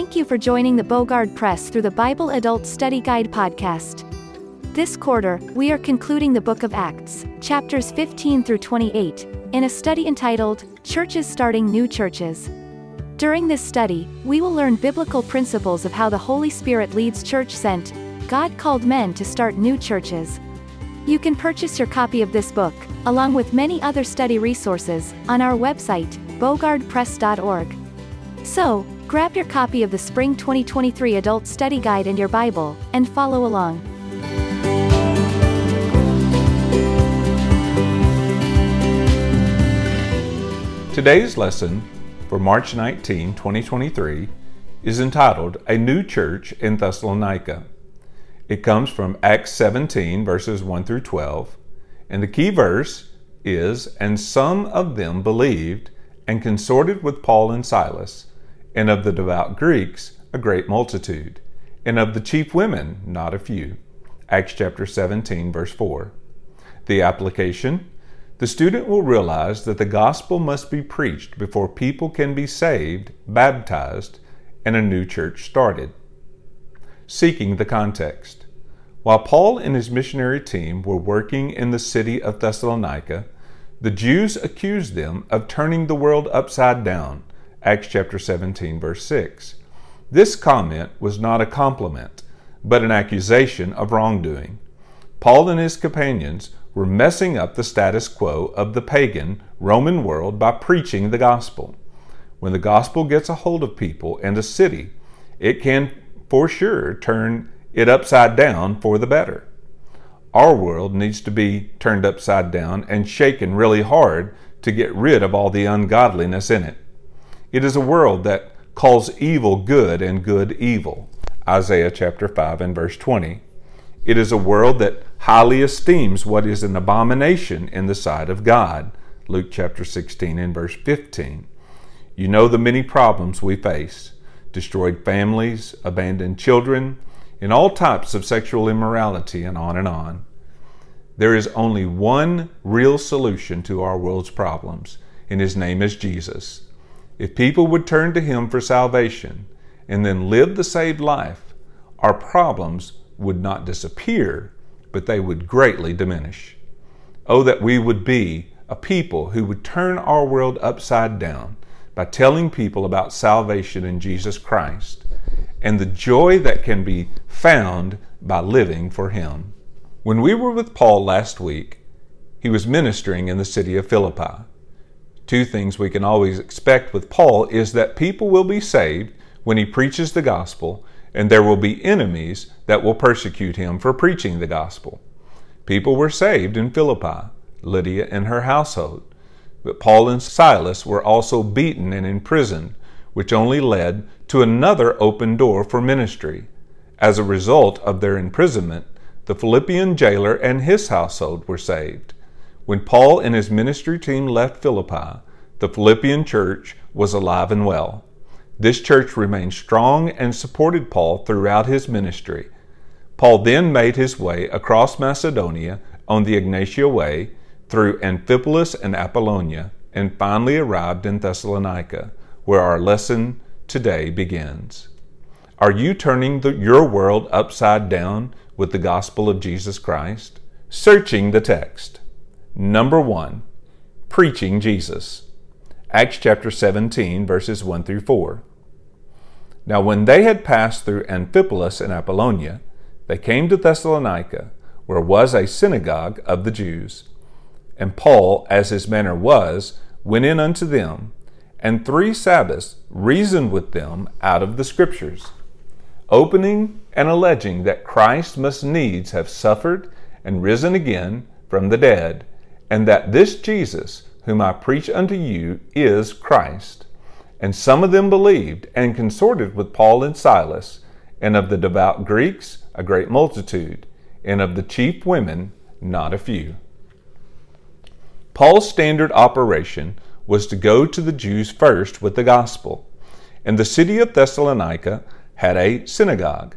Thank you for joining the Bogard Press through the Bible Adult Study Guide podcast. This quarter, we are concluding the book of Acts, chapters 15 through 28, in a study entitled Churches Starting New Churches. During this study, we will learn biblical principles of how the Holy Spirit leads church sent, God called men to start new churches. You can purchase your copy of this book, along with many other study resources, on our website, bogardpress.org. So, grab your copy of the Spring 2023 Adult Study Guide and your Bible, and follow along. Today's lesson for March 19, 2023, is entitled A New Church in Thessalonica. It comes from Acts 17, verses 1 through 12, and the key verse is And some of them believed and consorted with Paul and Silas, and of the devout Greeks a great multitude, and of the chief women not a few. Acts chapter 17, verse 4. The application the student will realize that the gospel must be preached before people can be saved, baptized, and a new church started. Seeking the context. While Paul and his missionary team were working in the city of Thessalonica, the Jews accused them of turning the world upside down. Acts chapter 17 verse 6. This comment was not a compliment, but an accusation of wrongdoing. Paul and his companions were messing up the status quo of the pagan Roman world by preaching the gospel. When the gospel gets a hold of people and a city, it can for sure turn it upside down for the better. Our world needs to be turned upside down and shaken really hard to get rid of all the ungodliness in it. It is a world that calls evil good and good evil. Isaiah chapter 5 and verse 20. It is a world that highly esteems what is an abomination in the sight of God. Luke chapter 16 and verse 15. You know the many problems we face destroyed families, abandoned children, and all types of sexual immorality, and on and on. There is only one real solution to our world's problems, and his name is Jesus. If people would turn to him for salvation and then live the saved life, our problems would not disappear, but they would greatly diminish. Oh, that we would be a people who would turn our world upside down by telling people about salvation in Jesus Christ and the joy that can be found by living for Him. When we were with Paul last week, he was ministering in the city of Philippi. Two things we can always expect with Paul is that people will be saved when he preaches the gospel and there will be enemies that will persecute him for preaching the gospel. People were saved in Philippi, Lydia and her household. But Paul and Silas were also beaten and imprisoned, which only led to another open door for ministry. As a result of their imprisonment, the Philippian jailer and his household were saved. When Paul and his ministry team left Philippi, the Philippian church was alive and well. This church remained strong and supported Paul throughout his ministry. Paul then made his way across Macedonia on the Egnatia Way through Amphipolis and Apollonia and finally arrived in Thessalonica, where our lesson today begins. Are you turning the, your world upside down with the gospel of Jesus Christ? Searching the text. Number one, preaching Jesus. Acts chapter 17, verses 1 through 4. Now, when they had passed through Amphipolis and Apollonia, they came to Thessalonica, where was a synagogue of the Jews. And Paul, as his manner was, went in unto them, and three Sabbaths reasoned with them out of the Scriptures, opening and alleging that Christ must needs have suffered and risen again from the dead, and that this Jesus, whom I preach unto you, is Christ. And some of them believed and consorted with Paul and Silas, and of the devout Greeks a great multitude, and of the chief women not a few. Paul's standard operation was to go to the Jews first with the gospel, and the city of Thessalonica had a synagogue.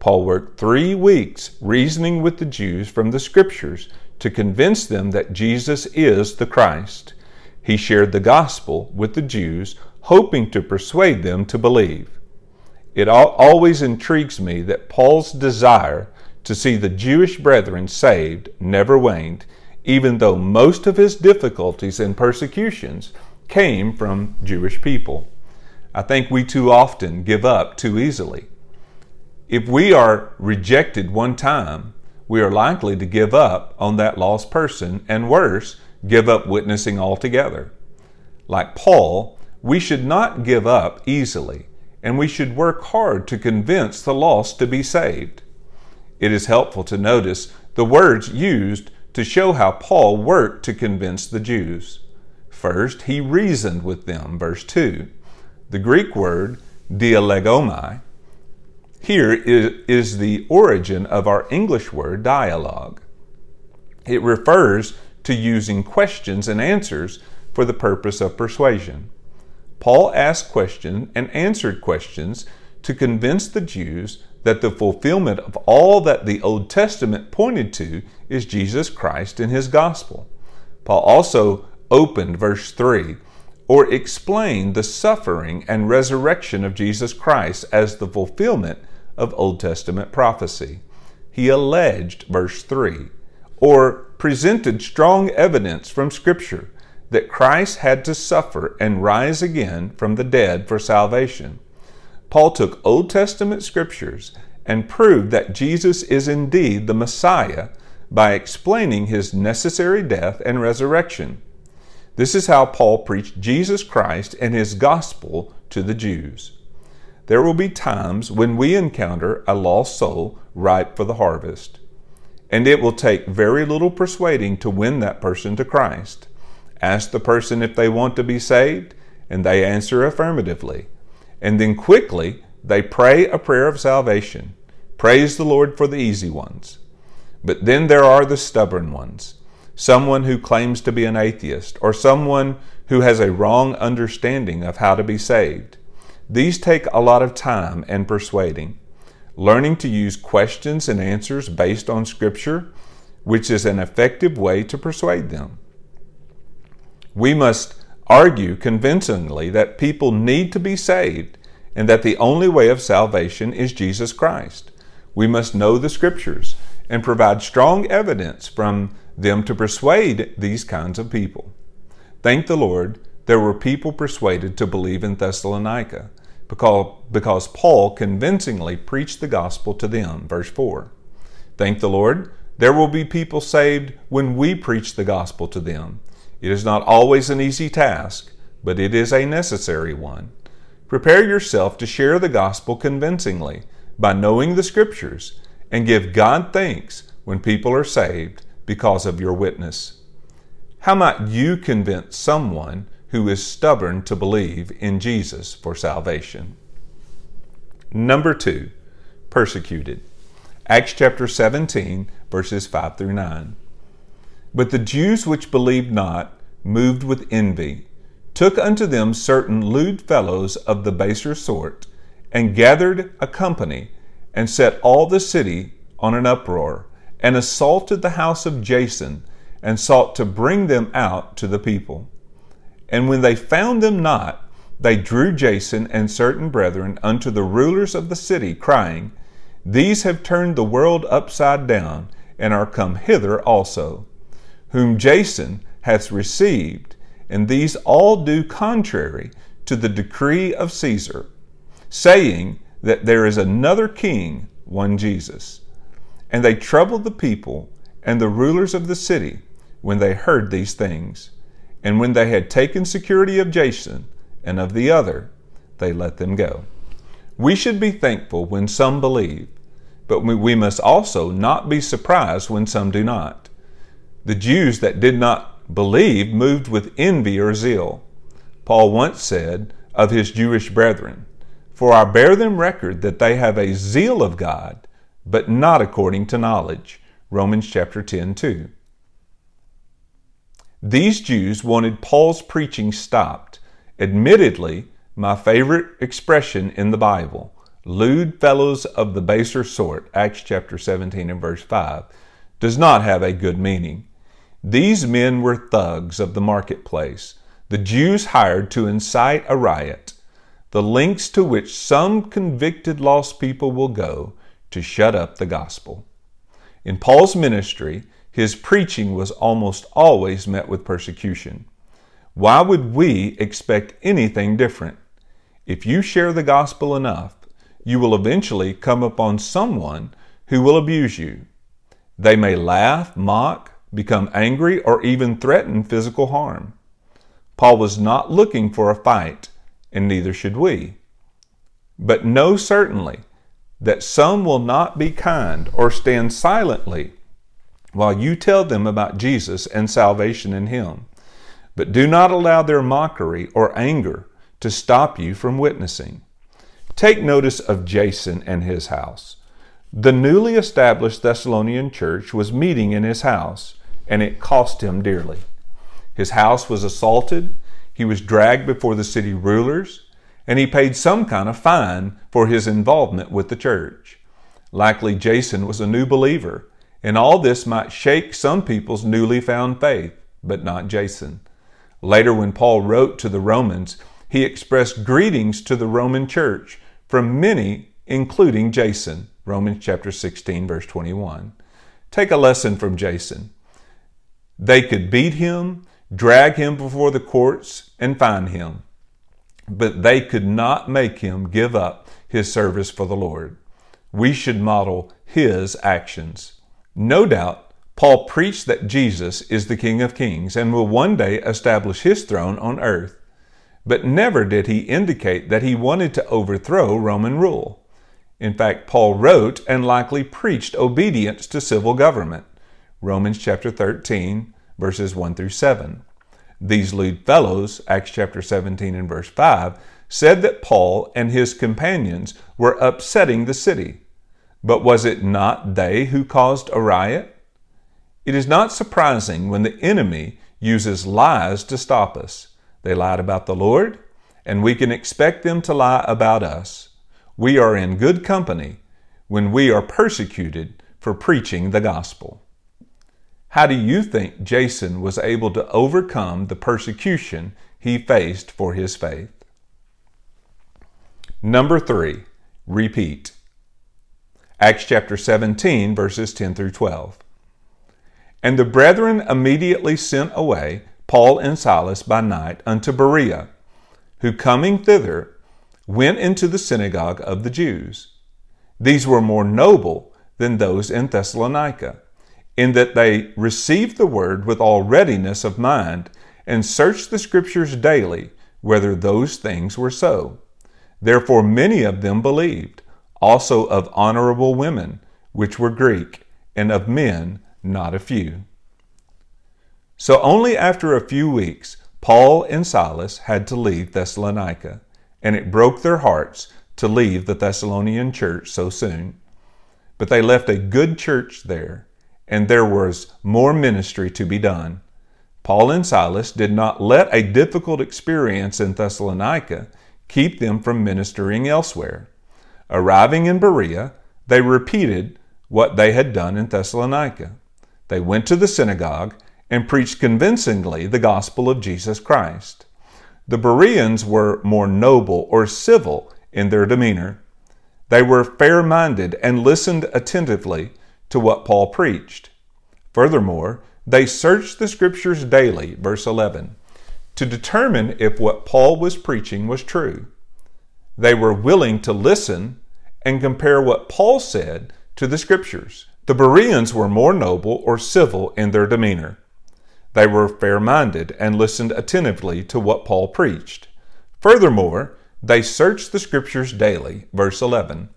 Paul worked three weeks reasoning with the Jews from the scriptures to convince them that Jesus is the Christ. He shared the gospel with the Jews hoping to persuade them to believe. It always intrigues me that Paul's desire to see the Jewish brethren saved never waned, even though most of his difficulties and persecutions came from Jewish people. I think we too often give up too easily. If we are rejected one time, we are likely to give up on that lost person, and worse, give up witnessing altogether. Like Paul, we should not give up easily, and we should work hard to convince the lost to be saved. It is helpful to notice the words used to show how Paul worked to convince the Jews. First, he reasoned with them, verse 2. The Greek word dialegomai here is, is the origin of our English word dialogue. It refers to using questions and answers for the purpose of persuasion. Paul asked questions and answered questions to convince the Jews that the fulfillment of all that the Old Testament pointed to is Jesus Christ and his gospel. Paul also opened verse 3 or explained the suffering and resurrection of Jesus Christ as the fulfillment of Old Testament prophecy. He alleged, verse 3, or presented strong evidence from Scripture that Christ had to suffer and rise again from the dead for salvation. Paul took Old Testament scriptures and proved that Jesus is indeed the Messiah by explaining his necessary death and resurrection. This is how Paul preached Jesus Christ and his gospel to the Jews. There will be times when we encounter a lost soul ripe for the harvest, and it will take very little persuading to win that person to Christ. Ask the person if they want to be saved, and they answer affirmatively. And then quickly they pray a prayer of salvation. Praise the Lord for the easy ones. But then there are the stubborn ones someone who claims to be an atheist, or someone who has a wrong understanding of how to be saved. These take a lot of time and persuading. Learning to use questions and answers based on Scripture, which is an effective way to persuade them. We must argue convincingly that people need to be saved and that the only way of salvation is Jesus Christ. We must know the Scriptures and provide strong evidence from them to persuade these kinds of people. Thank the Lord, there were people persuaded to believe in Thessalonica because, because Paul convincingly preached the gospel to them. Verse 4. Thank the Lord, there will be people saved when we preach the gospel to them. It is not always an easy task, but it is a necessary one. Prepare yourself to share the gospel convincingly by knowing the scriptures and give God thanks when people are saved because of your witness. How might you convince someone who is stubborn to believe in Jesus for salvation? Number two, persecuted. Acts chapter 17, verses 5 through 9. But the Jews which believed not, moved with envy, took unto them certain lewd fellows of the baser sort, and gathered a company, and set all the city on an uproar and assaulted the house of Jason, and sought to bring them out to the people. And when they found them not, they drew Jason and certain brethren unto the rulers of the city, crying, These have turned the world upside down, and are come hither also, whom Jason hath received, and these all do contrary to the decree of Caesar, saying that there is another king, one Jesus. And they troubled the people and the rulers of the city when they heard these things. And when they had taken security of Jason and of the other, they let them go. We should be thankful when some believe, but we must also not be surprised when some do not. The Jews that did not believe moved with envy or zeal. Paul once said of his Jewish brethren, For I bear them record that they have a zeal of God but not according to knowledge. Romans chapter 10 2. These Jews wanted Paul's preaching stopped. Admittedly, my favorite expression in the Bible, lewd fellows of the baser sort, Acts chapter 17 and verse 5, does not have a good meaning. These men were thugs of the marketplace, the Jews hired to incite a riot. the lengths to which some convicted lost people will go to shut up the gospel. In Paul's ministry, his preaching was almost always met with persecution. Why would we expect anything different? If you share the gospel enough, you will eventually come upon someone who will abuse you. They may laugh, mock, become angry, or even threaten physical harm. Paul was not looking for a fight, and neither should we. But know certainly that some will not be kind or stand silently while you tell them about Jesus and salvation in Him. But do not allow their mockery or anger to stop you from witnessing. Take notice of Jason and his house. The newly established Thessalonian church was meeting in his house, and it cost him dearly. His house was assaulted, he was dragged before the city rulers, and he paid some kind of fine for his involvement with the church. Likely Jason was a new believer, and all this might shake some people's newly found faith, but not Jason. Later, when Paul wrote to the Romans, he expressed greetings to the Roman church from many, including Jason. Romans chapter 16, verse 21. Take a lesson from Jason. They could beat him, drag him before the courts, and fine him but they could not make him give up his service for the Lord. We should model his actions. No doubt, Paul preached that Jesus is the King of Kings and will one day establish his throne on earth. But never did he indicate that he wanted to overthrow Roman rule. In fact, Paul wrote and likely preached obedience to civil government. Romans chapter 13, verses 1 through 7. These lewd fellows, Acts chapter 17 and verse 5, said that Paul and his companions were upsetting the city. But was it not they who caused a riot? It is not surprising when the enemy uses lies to stop us. They lied about the Lord, and we can expect them to lie about us. We are in good company when we are persecuted for preaching the gospel. How do you think Jason was able to overcome the persecution he faced for his faith? Number three, repeat. Acts chapter 17, verses 10 through 12. And the brethren immediately sent away Paul and Silas by night unto Berea, who coming thither went into the synagogue of the Jews. These were more noble than those in Thessalonica in that they received the word with all readiness of mind and searched the scriptures daily whether those things were so. Therefore, many of them believed, also of honorable women, which were Greek, and of men, not a few. So, only after a few weeks, Paul and Silas had to leave Thessalonica, and it broke their hearts to leave the Thessalonian church so soon. But they left a good church there and there was more ministry to be done. Paul and Silas did not let a difficult experience in Thessalonica keep them from ministering elsewhere. Arriving in Berea, they repeated what they had done in Thessalonica. They went to the synagogue and preached convincingly the gospel of Jesus Christ. The Bereans were more noble or civil in their demeanor. They were fair minded and listened attentively to what Paul preached. Furthermore, they searched the scriptures daily, verse 11, to determine if what Paul was preaching was true. They were willing to listen and compare what Paul said to the scriptures. The Bereans were more noble or civil in their demeanor. They were fair minded and listened attentively to what Paul preached. Furthermore, they searched the scriptures daily, verse 11,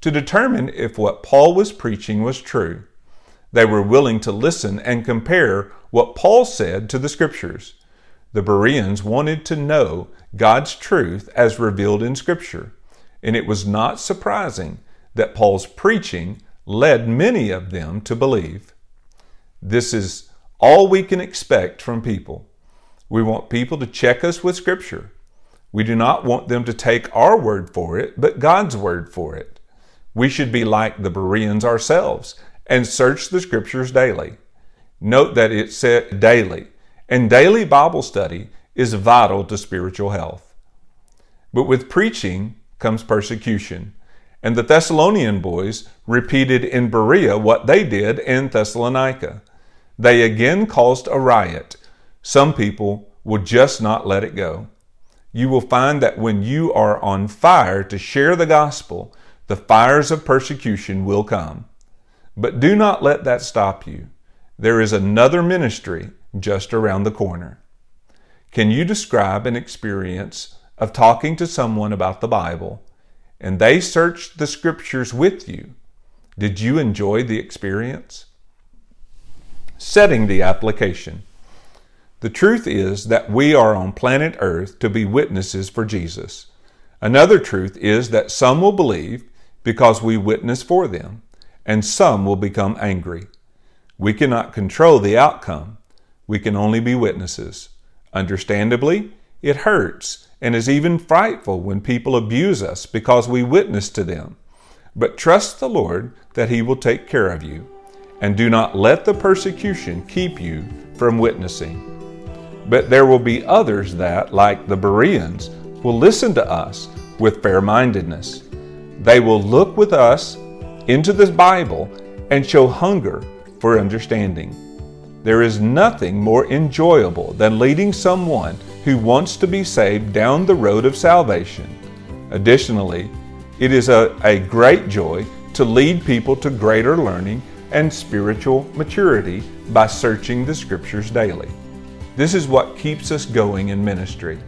to determine if what Paul was preaching was true. They were willing to listen and compare what Paul said to the Scriptures. The Bereans wanted to know God's truth as revealed in Scripture, and it was not surprising that Paul's preaching led many of them to believe. This is all we can expect from people. We want people to check us with Scripture. We do not want them to take our word for it, but God's word for it. We should be like the Bereans ourselves and search the scriptures daily. Note that it said daily, and daily Bible study is vital to spiritual health. But with preaching comes persecution. And the Thessalonian boys repeated in Berea what they did in Thessalonica. They again caused a riot. Some people would just not let it go. You will find that when you are on fire to share the gospel, the fires of persecution will come. But do not let that stop you. There is another ministry just around the corner. Can you describe an experience of talking to someone about the Bible and they searched the scriptures with you? Did you enjoy the experience? Setting the application. The truth is that we are on planet Earth to be witnesses for Jesus. Another truth is that some will believe because we witness for them, and some will become angry. We cannot control the outcome. We can only be witnesses. Understandably, it hurts and is even frightful when people abuse us because we witness to them. But trust the Lord that He will take care of you, and do not let the persecution keep you from witnessing. But there will be others that, like the Bereans, will listen to us with fair mindedness. They will look with us into the Bible and show hunger for understanding. There is nothing more enjoyable than leading someone who wants to be saved down the road of salvation. Additionally, it is a, a great joy to lead people to greater learning and spiritual maturity by searching the Scriptures daily. This is what keeps us going in ministry.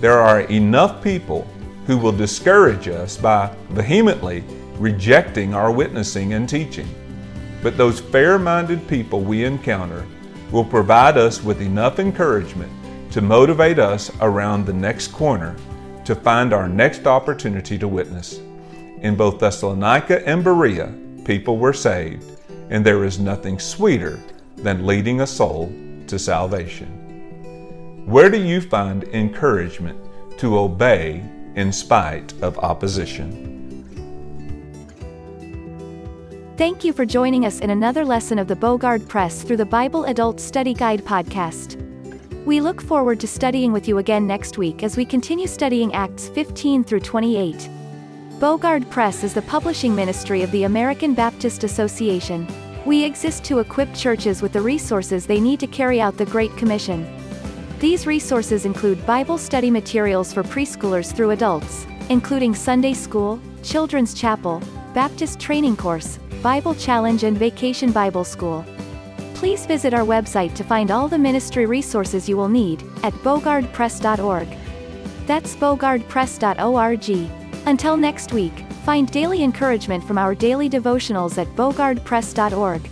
There are enough people who will discourage us by vehemently rejecting our witnessing and teaching. But those fair minded people we encounter will provide us with enough encouragement to motivate us around the next corner to find our next opportunity to witness. In both Thessalonica and Berea, people were saved, and there is nothing sweeter than leading a soul to salvation. Where do you find encouragement to obey in spite of opposition? Thank you for joining us in another lesson of the Bogard Press through the Bible Adult Study Guide podcast. We look forward to studying with you again next week as we continue studying Acts 15 through 28. Bogard Press is the publishing ministry of the American Baptist Association. We exist to equip churches with the resources they need to carry out the Great Commission. These resources include Bible study materials for preschoolers through adults, including Sunday school, children's chapel, Baptist training course, Bible challenge, and vacation Bible school. Please visit our website to find all the ministry resources you will need at bogardpress.org. That's bogardpress.org. Until next week, find daily encouragement from our daily devotionals at bogardpress.org.